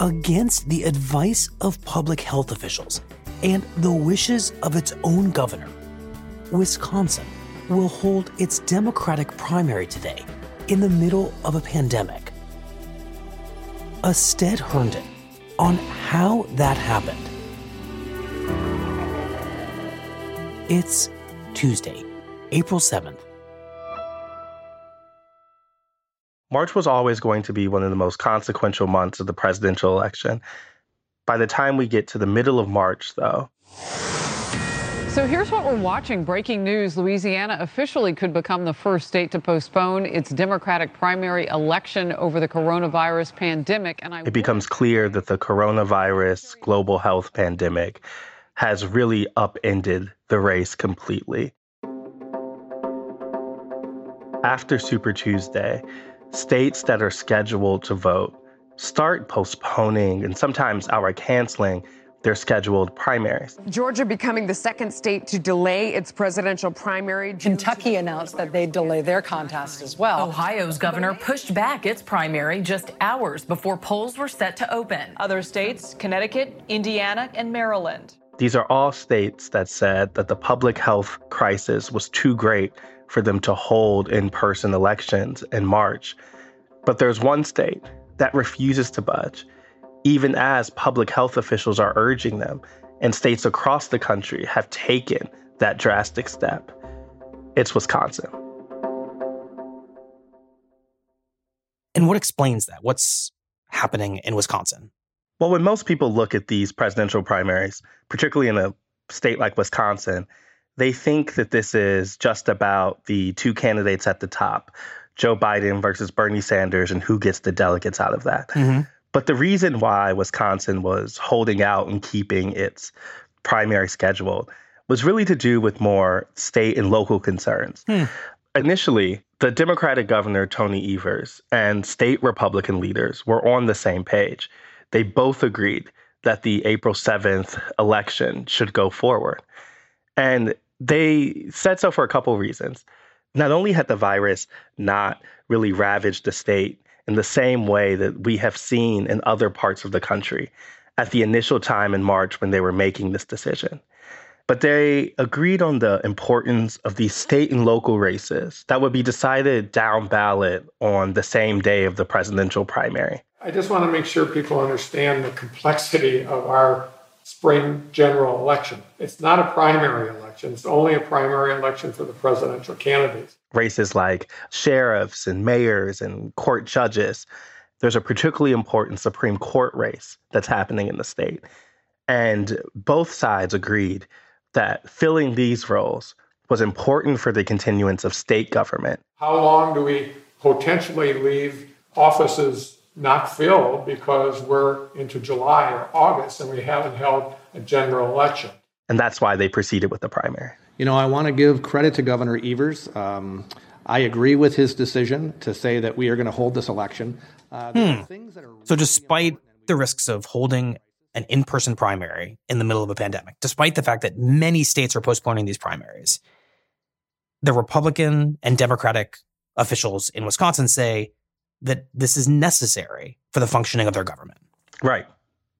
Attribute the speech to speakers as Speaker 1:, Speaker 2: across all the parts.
Speaker 1: Against the advice of public health officials and the wishes of its own governor. Wisconsin will hold its Democratic primary today in the middle of a pandemic. A Astead Herndon on how that happened. It's Tuesday, April 7th.
Speaker 2: March was always going to be one of the most consequential months of the presidential election. By the time we get to the middle of March, though,
Speaker 3: so here's what we're watching. Breaking news Louisiana officially could become the first state to postpone its Democratic primary election over the coronavirus pandemic.
Speaker 2: And I it becomes clear that the coronavirus global health pandemic has really upended the race completely. After Super Tuesday, states that are scheduled to vote start postponing and sometimes outright canceling their scheduled primaries.
Speaker 4: Georgia becoming the second state to delay its presidential primary.
Speaker 5: Kentucky announced that they'd delay their contest as well.
Speaker 6: Ohio's governor pushed back its primary just hours before polls were set to open.
Speaker 7: Other states, Connecticut, Indiana, and Maryland.
Speaker 2: These are all states that said that the public health crisis was too great for them to hold in person elections in March. But there's one state that refuses to budge, even as public health officials are urging them, and states across the country have taken that drastic step. It's Wisconsin.
Speaker 1: And what explains that? What's happening in Wisconsin?
Speaker 2: Well, when most people look at these presidential primaries, particularly in a state like Wisconsin, they think that this is just about the two candidates at the top, Joe Biden versus Bernie Sanders, and who gets the delegates out of that. Mm-hmm. But the reason why Wisconsin was holding out and keeping its primary schedule was really to do with more state and local concerns. Hmm. Initially, the Democratic governor, Tony Evers, and state Republican leaders were on the same page. They both agreed that the April 7th election should go forward. And they said so for a couple reasons. Not only had the virus not really ravaged the state in the same way that we have seen in other parts of the country at the initial time in March when they were making this decision, but they agreed on the importance of these state and local races that would be decided down ballot on the same day of the presidential primary.
Speaker 8: I just want to make sure people understand the complexity of our spring general election. It's not a primary election, it's only a primary election for the presidential candidates.
Speaker 2: Races like sheriffs and mayors and court judges. There's a particularly important Supreme Court race that's happening in the state. And both sides agreed that filling these roles was important for the continuance of state government.
Speaker 8: How long do we potentially leave offices not filled because we're into July or August and we haven't held a general election.
Speaker 2: And that's why they proceeded with the primary.
Speaker 9: You know, I want to give credit to Governor Evers. Um, I agree with his decision to say that we are going to hold this election.
Speaker 1: Uh, hmm. so, despite the risks of holding an in person primary in the middle of a pandemic, despite the fact that many states are postponing these primaries, the Republican and Democratic officials in Wisconsin say that this is necessary for the functioning of their government.
Speaker 2: Right.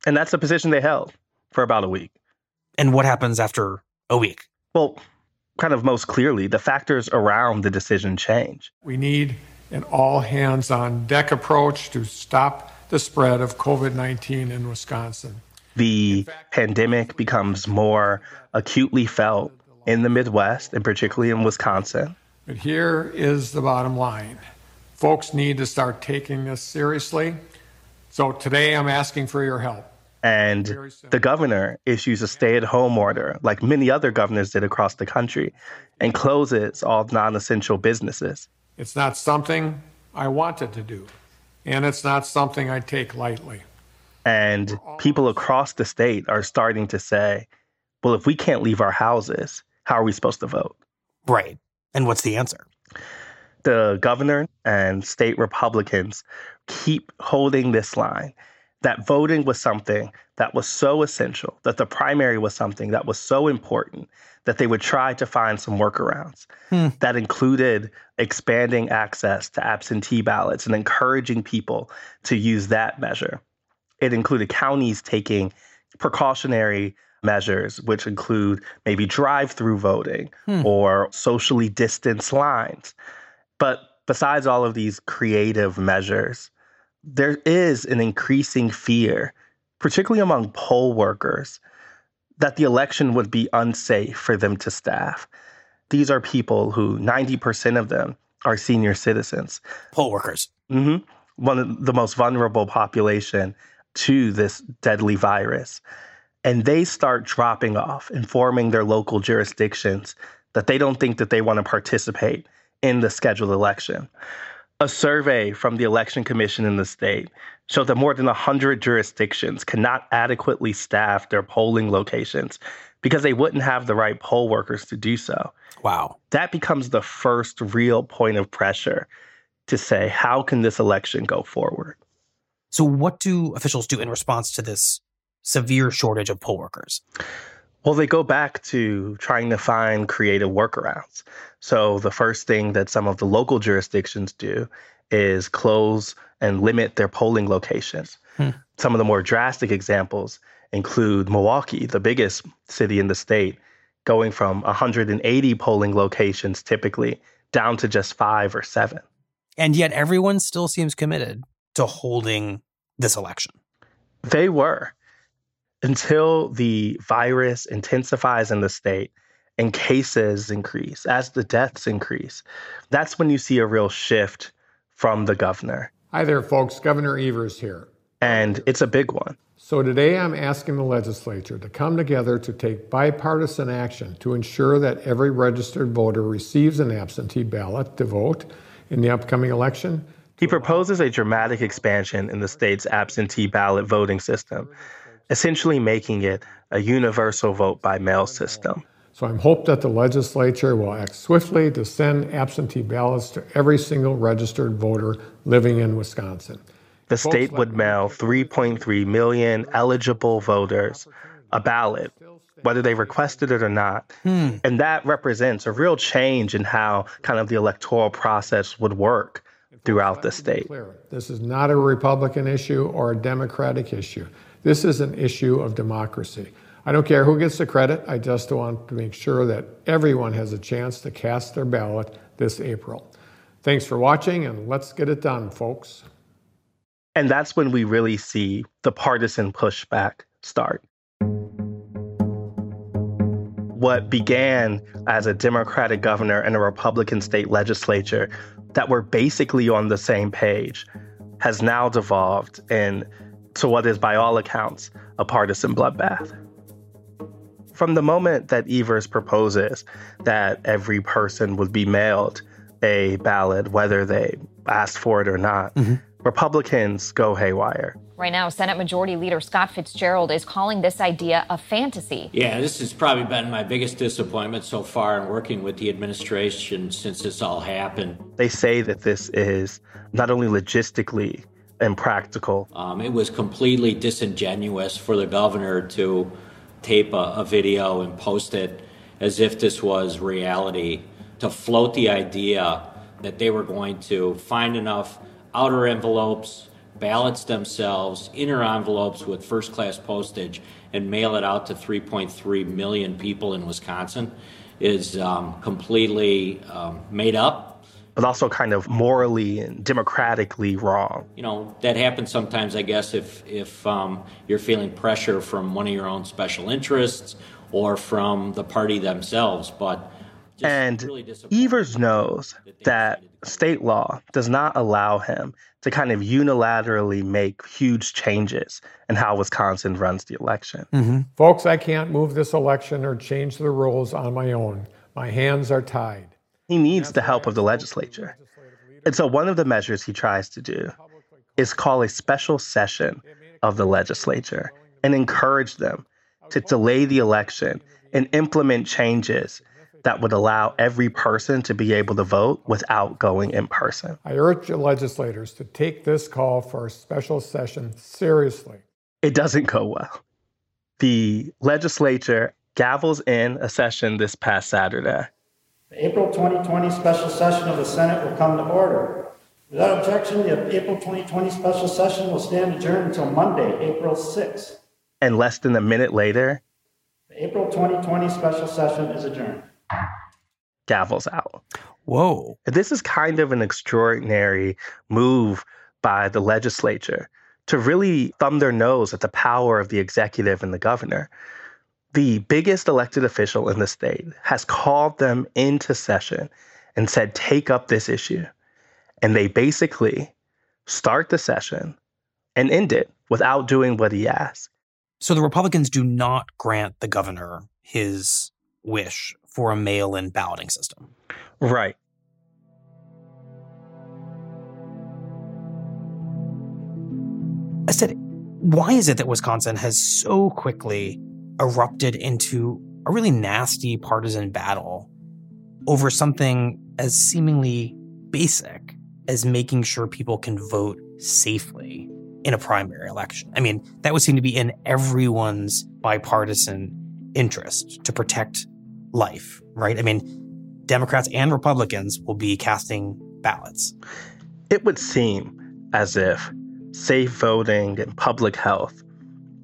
Speaker 2: And that's the position they held for about a week.
Speaker 1: And what happens after a week?
Speaker 2: Well, kind of most clearly, the factors around the decision change.
Speaker 8: We need an all hands on deck approach to stop the spread of COVID 19 in Wisconsin.
Speaker 2: The pandemic becomes more acutely felt in the Midwest and particularly in Wisconsin.
Speaker 8: But here is the bottom line folks need to start taking this seriously. So today I'm asking for your help.
Speaker 2: And the governor issues a stay at home order, like many other governors did across the country, and closes all non essential businesses.
Speaker 8: It's not something I wanted to do, and it's not something I take lightly.
Speaker 2: And people across the state are starting to say, well, if we can't leave our houses, how are we supposed to vote?
Speaker 1: Right. And what's the answer?
Speaker 2: The governor and state Republicans keep holding this line that voting was something that was so essential, that the primary was something that was so important that they would try to find some workarounds hmm. that included expanding access to absentee ballots and encouraging people to use that measure. It included counties taking precautionary measures, which include maybe drive through voting hmm. or socially distanced lines. But besides all of these creative measures, there is an increasing fear, particularly among poll workers, that the election would be unsafe for them to staff. These are people who 90% of them are senior citizens.
Speaker 1: Poll workers.
Speaker 2: Mm-hmm. One of the most vulnerable population to this deadly virus. And they start dropping off, informing their local jurisdictions that they don't think that they want to participate in the scheduled election. A survey from the Election Commission in the state showed that more than 100 jurisdictions cannot adequately staff their polling locations because they wouldn't have the right poll workers to do so.
Speaker 1: Wow.
Speaker 2: That becomes the first real point of pressure to say, how can this election go forward?
Speaker 1: So, what do officials do in response to this severe shortage of poll workers?
Speaker 2: Well, they go back to trying to find creative workarounds. So, the first thing that some of the local jurisdictions do is close and limit their polling locations. Hmm. Some of the more drastic examples include Milwaukee, the biggest city in the state, going from 180 polling locations typically down to just five or seven.
Speaker 1: And yet, everyone still seems committed to holding this election.
Speaker 2: They were until the virus intensifies in the state and cases increase, as the deaths increase, that's when you see a real shift from the governor.
Speaker 8: Hi there, folks. Governor Evers here.
Speaker 2: And it's a big one.
Speaker 8: So today I'm asking the legislature to come together to take bipartisan action to ensure that every registered voter receives an absentee ballot to vote in the upcoming election.
Speaker 2: He proposes a dramatic expansion in the state's absentee ballot voting system essentially making it a universal vote by mail system.
Speaker 8: So I'm hope that the legislature will act swiftly to send absentee ballots to every single registered voter living in Wisconsin.
Speaker 2: The state would mail 3.3 million eligible voters a ballot, whether they requested it or not. Hmm. And that represents a real change in how kind of the electoral process would work throughout the state.
Speaker 8: This is not a Republican issue or a Democratic issue. This is an issue of democracy. I don't care who gets the credit, I just want to make sure that everyone has a chance to cast their ballot this April. Thanks for watching, and let's get it done, folks.
Speaker 2: And that's when we really see the partisan pushback start. What began as a Democratic governor and a Republican state legislature that were basically on the same page has now devolved in to what is, by all accounts, a partisan bloodbath. From the moment that Evers proposes that every person would be mailed a ballot, whether they asked for it or not, mm-hmm. Republicans go haywire.
Speaker 10: Right now, Senate Majority Leader Scott Fitzgerald is calling this idea a fantasy.
Speaker 11: Yeah, this has probably been my biggest disappointment so far in working with the administration since this all happened.
Speaker 2: They say that this is not only logistically impractical.
Speaker 11: Um, it was completely disingenuous for the governor to tape a, a video and post it as if this was reality, to float the idea that they were going to find enough outer envelopes, ballots themselves inner envelopes with first class postage and mail it out to 3.3 million people in Wisconsin is um, completely um, made up.
Speaker 2: But also kind of morally and democratically wrong.
Speaker 11: You know, that happens sometimes, I guess, if, if um, you're feeling pressure from one of your own special interests or from the party themselves. But
Speaker 2: and really Evers knows that state law does not allow him to kind of unilaterally make huge changes in how Wisconsin runs the election.
Speaker 8: Mm-hmm. Folks, I can't move this election or change the rules on my own. My hands are tied.
Speaker 2: He needs the help of the legislature. And so, one of the measures he tries to do is call a special session of the legislature and encourage them to delay the election and implement changes that would allow every person to be able to vote without going in person.
Speaker 8: I urge the legislators to take this call for a special session seriously.
Speaker 2: It doesn't go well. The legislature gavels in a session this past Saturday.
Speaker 12: The April 2020 special session of the Senate will come to order. Without objection, the April 2020 special session will stand adjourned until Monday, April 6th.
Speaker 2: And less than a minute later,
Speaker 12: the April 2020 special session is adjourned
Speaker 2: gavels out.
Speaker 1: Whoa.
Speaker 2: This is kind of an extraordinary move by the legislature to really thumb their nose at the power of the executive and the governor. The biggest elected official in the state has called them into session and said, take up this issue. And they basically start the session and end it without doing what he asked.
Speaker 1: So the Republicans do not grant the governor his wish for a mail in balloting system.
Speaker 2: Right.
Speaker 1: Astead, why is it that Wisconsin has so quickly erupted into a really nasty partisan battle over something as seemingly basic as making sure people can vote safely in a primary election? I mean, that would seem to be in everyone's bipartisan interest to protect life, right? I mean, Democrats and Republicans will be casting ballots.
Speaker 2: It would seem as if safe voting and public health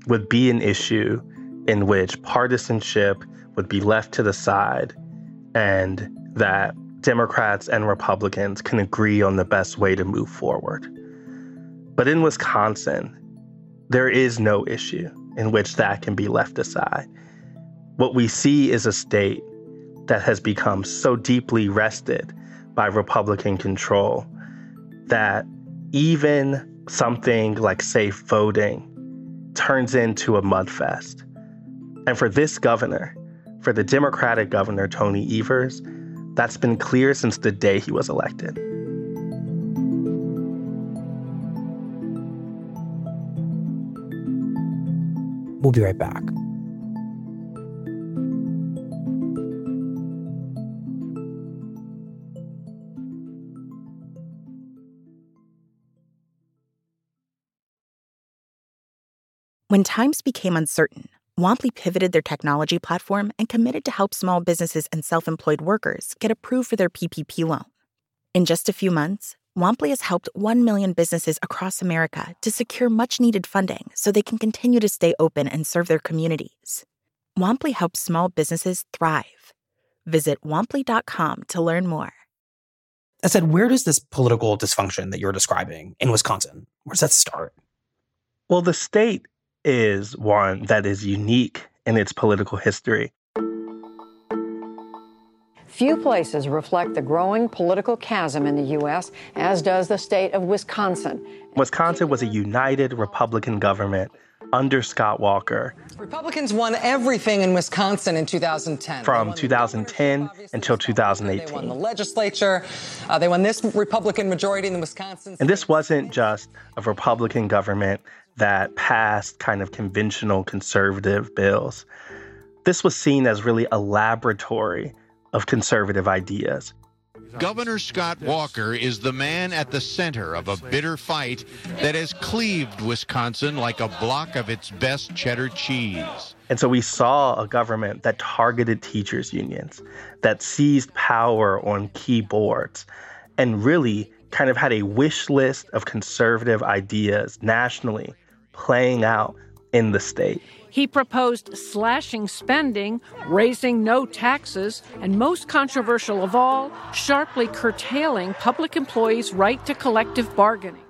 Speaker 2: would be an issue in which partisanship would be left to the side and that Democrats and Republicans can agree on the best way to move forward. But in Wisconsin, there is no issue in which that can be left aside. What we see is a state that has become so deeply wrested by Republican control that even something like safe voting turns into a mudfest. And for this governor, for the Democratic governor, Tony Evers, that's been clear since the day he was elected.
Speaker 1: We'll be right back.
Speaker 13: When times became uncertain, Womply pivoted their technology platform and committed to help small businesses and self employed workers get approved for their PPP loan. In just a few months, Womply has helped 1 million businesses across America to secure much needed funding so they can continue to stay open and serve their communities. Womply helps small businesses thrive. Visit womply.com to learn more.
Speaker 1: I said, where does this political dysfunction that you're describing in Wisconsin, where does that start?
Speaker 2: Well, the state is one that is unique in its political history.
Speaker 5: Few places reflect the growing political chasm in the U.S., as does the state of Wisconsin.
Speaker 2: Wisconsin was a united Republican government under Scott Walker.
Speaker 5: Republicans won everything in Wisconsin in 2010.
Speaker 2: From 2010 until 2018.
Speaker 5: They won the legislature. Uh, they won this Republican majority in the Wisconsin.
Speaker 2: And this wasn't just a Republican government that passed kind of conventional conservative bills. This was seen as really a laboratory of conservative ideas.
Speaker 14: Governor Scott Walker is the man at the center of a bitter fight that has cleaved Wisconsin like a block of its best cheddar cheese.
Speaker 2: And so we saw a government that targeted teachers' unions, that seized power on key boards, and really kind of had a wish list of conservative ideas nationally playing out in the state.
Speaker 15: He proposed slashing spending, raising no taxes, and most controversial of all, sharply curtailing public employees' right to collective bargaining.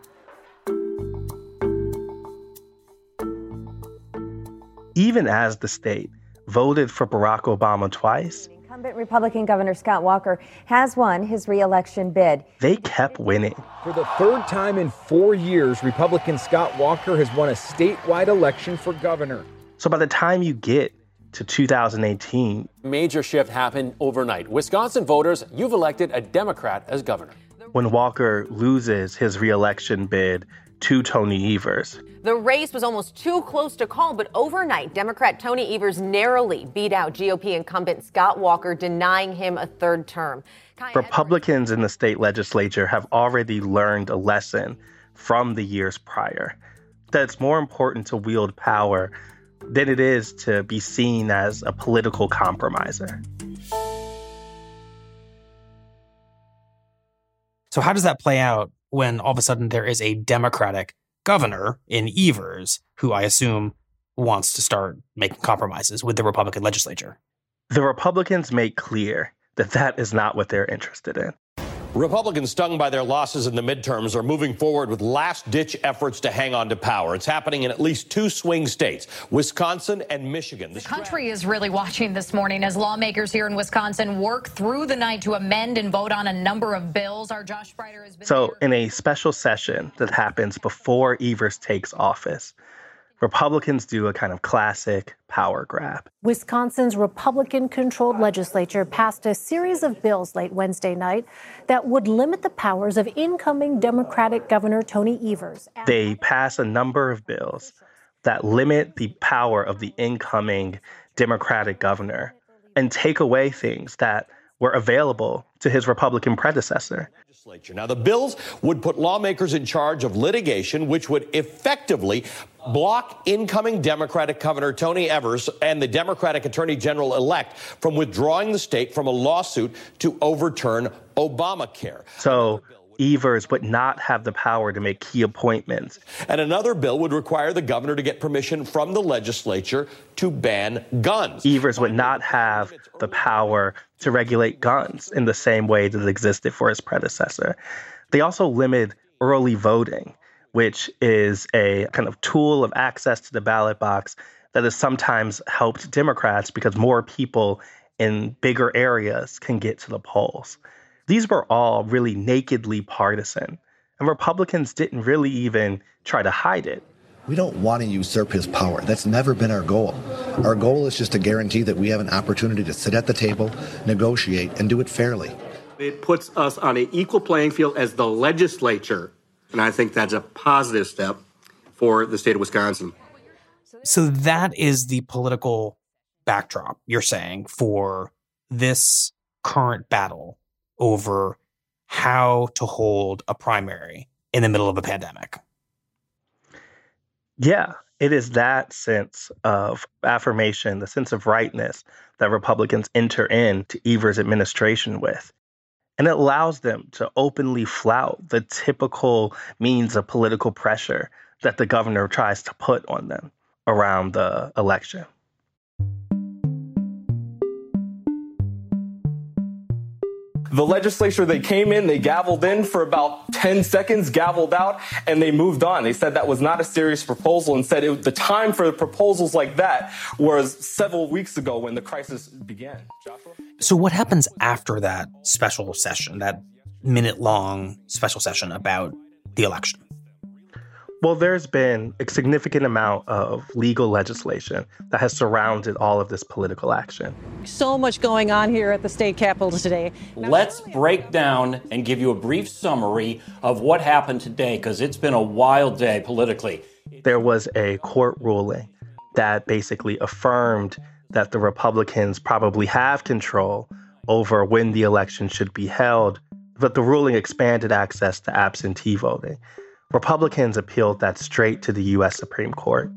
Speaker 2: Even as the state voted for Barack Obama twice,
Speaker 16: Incumbent Republican Governor Scott Walker has won his reelection bid.
Speaker 2: They kept winning.
Speaker 17: For the third time in four years, Republican Scott Walker has won a statewide election for governor.
Speaker 2: So by the time you get to 2018,
Speaker 18: major shift happened overnight. Wisconsin voters, you've elected a Democrat as governor.
Speaker 2: When Walker loses his reelection bid to Tony Evers.
Speaker 19: The race was almost too close to call, but overnight, Democrat Tony Evers narrowly beat out GOP incumbent Scott Walker, denying him a third term.
Speaker 2: Republicans in the state legislature have already learned a lesson from the years prior that it's more important to wield power than it is to be seen as a political compromiser.
Speaker 1: So, how does that play out when all of a sudden there is a Democratic governor in Evers who I assume wants to start making compromises with the Republican legislature?
Speaker 2: The Republicans make clear that that is not what they're interested in.
Speaker 18: Republicans stung by their losses in the midterms are moving forward with last ditch efforts to hang on to power. It's happening in at least two swing states, Wisconsin and Michigan.
Speaker 20: The country is really watching this morning as lawmakers here in Wisconsin work through the night to amend and vote on a number of bills. Our Josh Spreiter has been.
Speaker 2: So, in a special session that happens before Evers takes office, Republicans do a kind of classic power grab.
Speaker 21: Wisconsin's Republican controlled legislature passed a series of bills late Wednesday night that would limit the powers of incoming Democratic Governor Tony Evers.
Speaker 2: They pass a number of bills that limit the power of the incoming Democratic governor and take away things that were available to his Republican predecessor.
Speaker 18: Now, the bills would put lawmakers in charge of litigation, which would effectively block incoming Democratic Governor Tony Evers and the Democratic Attorney General elect from withdrawing the state from a lawsuit to overturn Obamacare.
Speaker 2: So, Evers would not have the power to make key appointments.
Speaker 18: And another bill would require the governor to get permission from the legislature to ban guns.
Speaker 2: Evers would not have the power to regulate guns in the same way that existed for his predecessor. They also limit early voting, which is a kind of tool of access to the ballot box that has sometimes helped Democrats because more people in bigger areas can get to the polls. These were all really nakedly partisan, and Republicans didn't really even try to hide it.
Speaker 22: We don't want to usurp his power. That's never been our goal. Our goal is just to guarantee that we have an opportunity to sit at the table, negotiate, and do it fairly.
Speaker 23: It puts us on an equal playing field as the legislature, and I think that's a positive step for the state of Wisconsin.
Speaker 1: So that is the political backdrop you're saying for this current battle over how to hold a primary in the middle of a pandemic.
Speaker 2: Yeah, it is that sense of affirmation, the sense of rightness that Republicans enter into Evers' administration with. And it allows them to openly flout the typical means of political pressure that the governor tries to put on them around the election.
Speaker 24: The legislature, they came in, they gavelled in for about 10 seconds, gavelled out, and they moved on. They said that was not a serious proposal and said it, the time for proposals like that was several weeks ago when the crisis began.
Speaker 1: So, what happens after that special session, that minute long special session about the election?
Speaker 2: Well, there's been a significant amount of legal legislation that has surrounded all of this political action.
Speaker 25: So much going on here at the state capitol today.
Speaker 11: Now, Let's break down and give you a brief summary of what happened today because it's been a wild day politically.
Speaker 2: There was a court ruling that basically affirmed that the Republicans probably have control over when the election should be held, but the ruling expanded access to absentee voting. Republicans appealed that straight to the U.S. Supreme Court.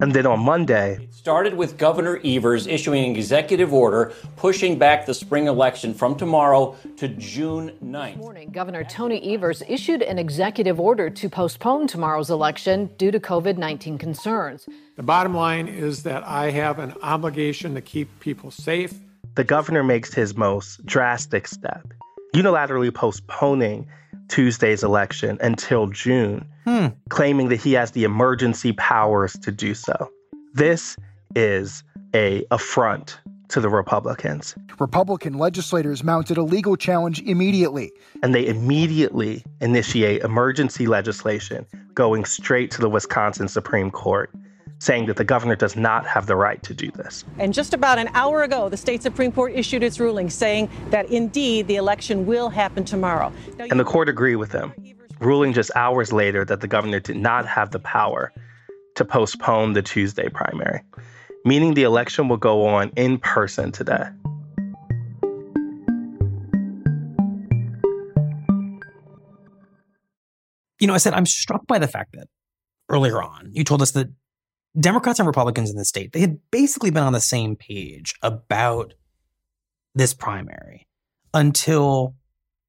Speaker 2: And then on Monday,
Speaker 26: it started with Governor Evers issuing an executive order pushing back the spring election from tomorrow to June 9th.
Speaker 27: Morning, Governor Tony Evers issued an executive order to postpone tomorrow's election due to COVID 19 concerns.
Speaker 8: The bottom line is that I have an obligation to keep people safe.
Speaker 2: The governor makes his most drastic step, unilaterally postponing Tuesday's election until June,
Speaker 1: hmm.
Speaker 2: claiming that he has the emergency powers to do so. This is a affront to the Republicans.
Speaker 28: Republican legislators mounted a legal challenge immediately.
Speaker 2: And they immediately initiate emergency legislation going straight to the Wisconsin Supreme Court saying that the governor does not have the right to do this.
Speaker 25: And just about an hour ago, the state Supreme Court issued its ruling saying that indeed the election will happen tomorrow.
Speaker 2: Now, and the court agreed with them, ruling just hours later that the governor did not have the power to postpone the Tuesday primary, meaning the election will go on in person today.
Speaker 1: You know, Astead I'm struck by the fact that earlier on you told us that Democrats and Republicans in the state, they had basically been on the same page about this primary until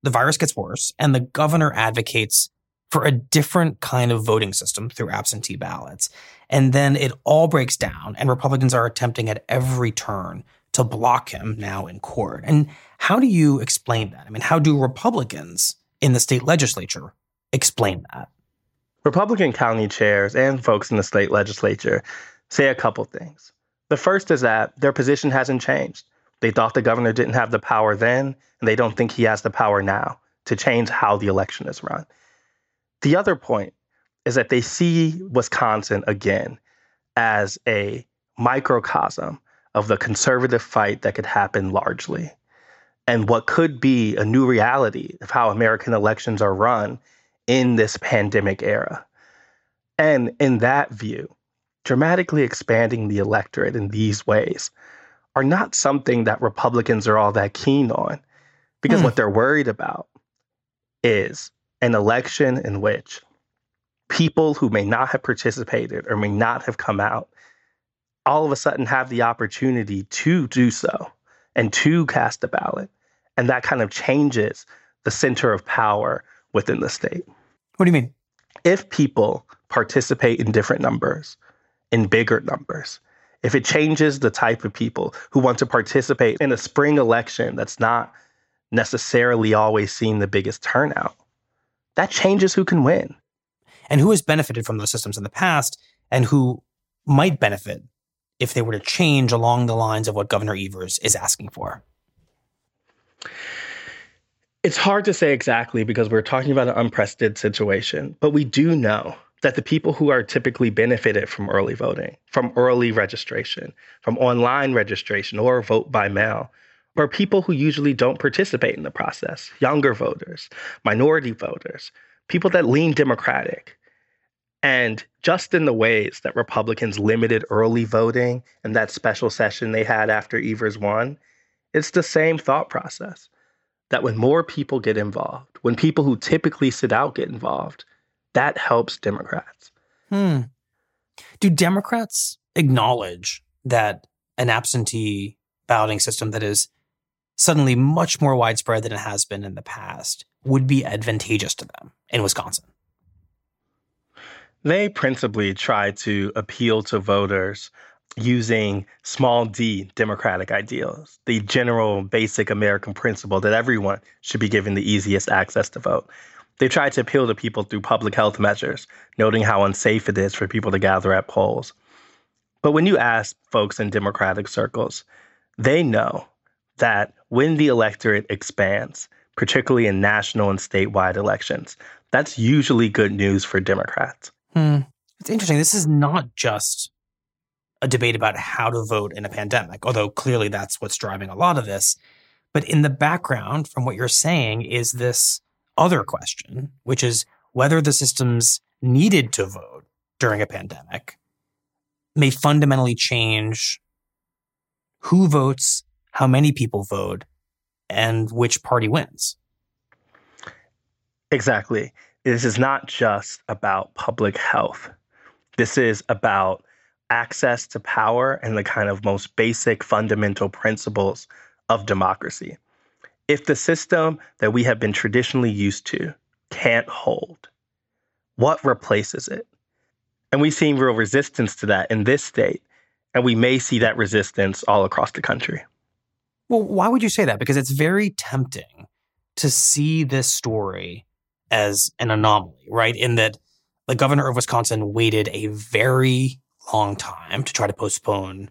Speaker 1: the virus gets worse and the governor advocates for a different kind of voting system through absentee ballots. And then it all breaks down, and Republicans are attempting at every turn to block him now in court. And how do you explain that? I mean, how do Republicans in the state legislature explain that?
Speaker 2: Republican county chairs and folks in the state legislature say a couple things. The first is that their position hasn't changed. They thought the governor didn't have the power then, and they don't think he has the power now to change how the election is run. The other point is that they see Wisconsin again as a microcosm of the conservative fight that could happen largely. And what could be a new reality of how American elections are run in this pandemic era. And in that view, dramatically expanding the electorate in these ways are not something that Republicans are all that keen on because mm. what they're worried about is an election in which people who may not have participated or may not have come out all of a sudden have the opportunity to do so and to cast a ballot. And that kind of changes the center of power within the state.
Speaker 1: What do you mean?
Speaker 2: If people participate in different numbers, in bigger numbers, if it changes the type of people who want to participate in a spring election that's not necessarily always seeing the biggest turnout, that changes who can win.
Speaker 1: And who has benefited from those systems in the past and who might benefit if they were to change along the lines of what Governor Evers is asking for?
Speaker 2: It's hard to say exactly because we're talking about an unprecedented situation, but we do know that the people who are typically benefited from early voting, from early registration, from online registration or vote by mail, are people who usually don't participate in the process younger voters, minority voters, people that lean Democratic. And just in the ways that Republicans limited early voting and that special session they had after Evers won, it's the same thought process that when more people get involved, when people who typically sit out get involved, that helps Democrats.
Speaker 1: Hmm. Do Democrats acknowledge that an absentee balloting system that is suddenly much more widespread than it has been in the past would be advantageous to them in Wisconsin?
Speaker 2: They principally try to appeal to voters using small d democratic ideals, the general basic American principle that everyone should be given the easiest access to vote. They try to appeal to people through public health measures, noting how unsafe it is for people to gather at polls. But when you ask folks in Democratic circles, they know that when the electorate expands, particularly in national and statewide elections, that's usually good news for Democrats.
Speaker 1: Hmm. It's interesting. This is not just a debate about how to vote in a pandemic, although clearly that's what's driving a lot of this. But in the background, from what you're saying, is this other question, which is whether the systems needed to vote during a pandemic may fundamentally change who votes, how many people vote, and which party wins.
Speaker 2: Exactly. This is not just about public health. This is about access to power and the kind of most basic fundamental principles of democracy. If the system that we have been traditionally used to can't hold, what replaces it? And we've seen real resistance to that in this state. And we may see that resistance all across the country.
Speaker 29: Well, why would you say that? Because it's very tempting to see this story as an anomaly, right? In that the governor of Wisconsin waited a very long time to try to postpone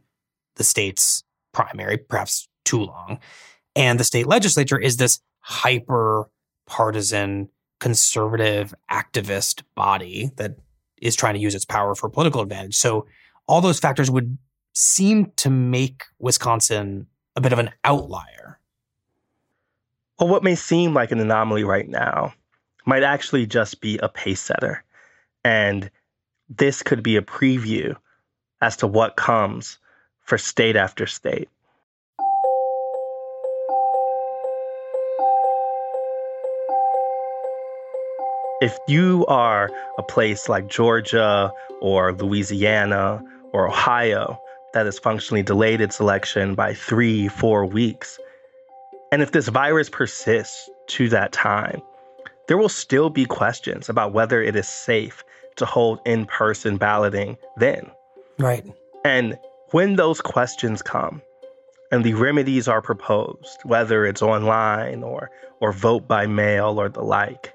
Speaker 29: the state's primary, perhaps too long. And the state legislature is this hyper partisan, conservative activist body that is trying to use its power for political advantage. So all those factors would seem to make Wisconsin a bit of an outlier.
Speaker 2: Well, what may seem like an anomaly right now might actually just be a pace setter. And this could be a preview as to what comes for state after state. If you are a place like Georgia or Louisiana or Ohio that has functionally delayed its election by three, four weeks, and if this virus persists to that time, there will still be questions about whether it is safe to hold in person balloting then.
Speaker 29: Right.
Speaker 2: And when those questions come and the remedies are proposed, whether it's online or, or vote by mail or the like,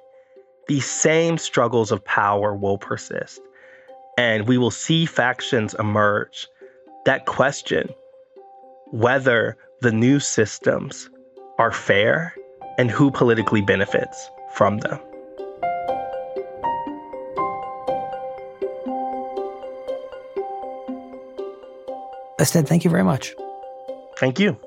Speaker 2: these same struggles of power will persist. And we will see factions emerge that question whether the new systems are fair and who politically benefits from them.
Speaker 29: Astead, thank you very much.
Speaker 2: Thank you.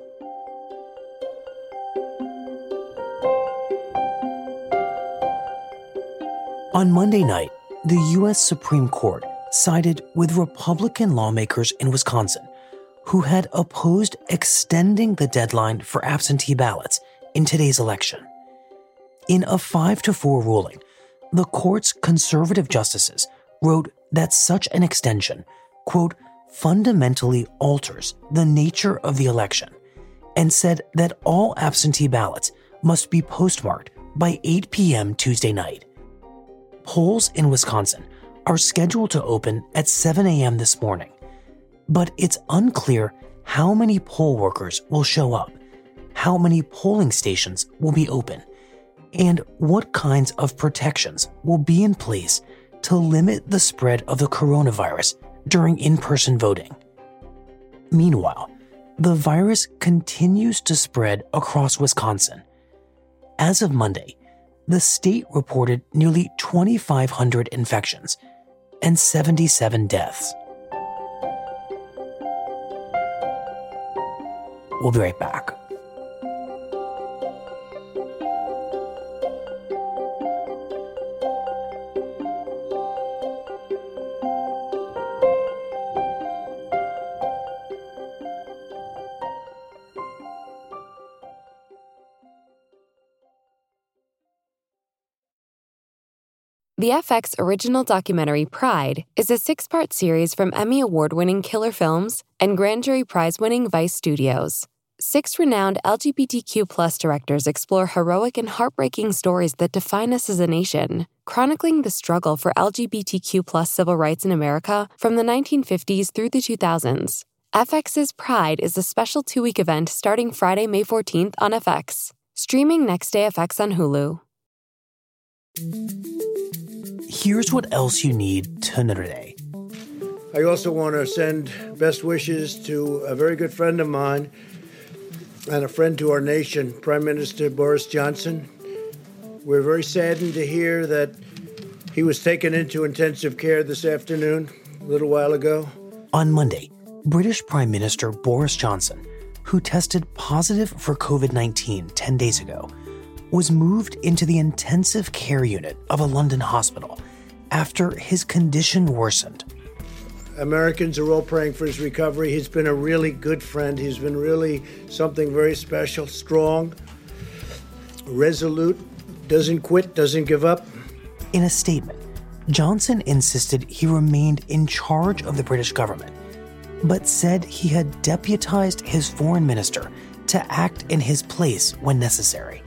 Speaker 1: On Monday night, the U.S. Supreme Court sided with Republican lawmakers in Wisconsin who had opposed extending the deadline for absentee ballots in today's election. In a 5 to 4 ruling, the court's conservative justices wrote that such an extension, quote, fundamentally alters the nature of the election and said that all absentee ballots must be postmarked by 8 p.m. Tuesday night. Polls in Wisconsin are scheduled to open at 7 a.m. this morning, but it's unclear how many poll workers will show up, how many polling stations will be open, and what kinds of protections will be in place to limit the spread of the coronavirus during in person voting. Meanwhile, the virus continues to spread across Wisconsin. As of Monday, the state reported nearly 2,500 infections and 77 deaths. We'll be right back.
Speaker 30: The FX original documentary Pride is a six part series from Emmy Award winning Killer Films and Grand Jury Prize winning Vice Studios. Six renowned LGBTQ directors explore heroic and heartbreaking stories that define us as a nation, chronicling the struggle for LGBTQ civil rights in America from the 1950s through the 2000s. FX's Pride is a special two week event starting Friday, May 14th on FX. Streaming next day FX on Hulu.
Speaker 1: Here's what else you need to know today.
Speaker 31: I also want to send best wishes to a very good friend of mine and a friend to our nation, Prime Minister Boris Johnson. We're very saddened to hear that he was taken into intensive care this afternoon, a little while ago.
Speaker 1: On Monday, British Prime Minister Boris Johnson, who tested positive for COVID 19 10 days ago, was moved into the intensive care unit of a London hospital after his condition worsened.
Speaker 31: Americans are all praying for his recovery. He's been a really good friend. He's been really something very special, strong, resolute, doesn't quit, doesn't give up.
Speaker 1: In a statement, Johnson insisted he remained in charge of the British government but said he had deputized his foreign minister to act in his place when necessary.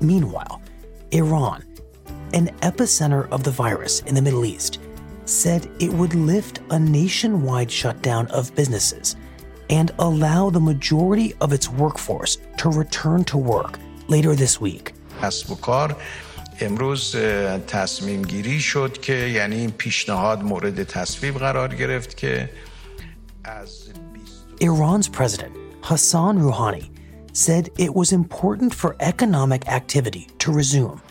Speaker 1: Meanwhile, Iran, an epicenter of the virus in the Middle East, said it would lift a nationwide shutdown of businesses and allow the majority of its workforce to return to work later this week.
Speaker 32: امروز تصمیم گیری شد که یعنی این پیشنهاد مورد تصویب قرار گرفت که از
Speaker 1: Iran's president, Hassan Rouhani, said it was important for economic activity to resume,
Speaker 32: اقتصادی که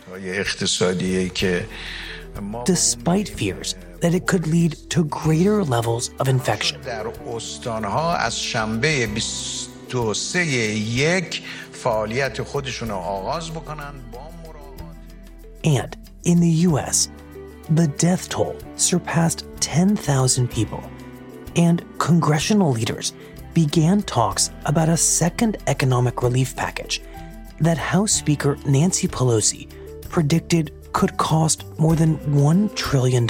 Speaker 1: despite fears that it could lead to greater levels of infection. And in the US, the death toll surpassed 10,000 people, and congressional leaders began talks about a second economic relief package that House Speaker Nancy Pelosi predicted could cost more than $1 trillion.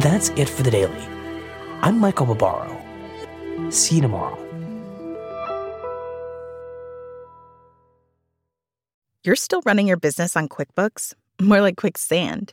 Speaker 1: That's it for the daily. I'm Michael Barbaro. See you tomorrow.
Speaker 33: You're still running your business on QuickBooks? More like quicksand.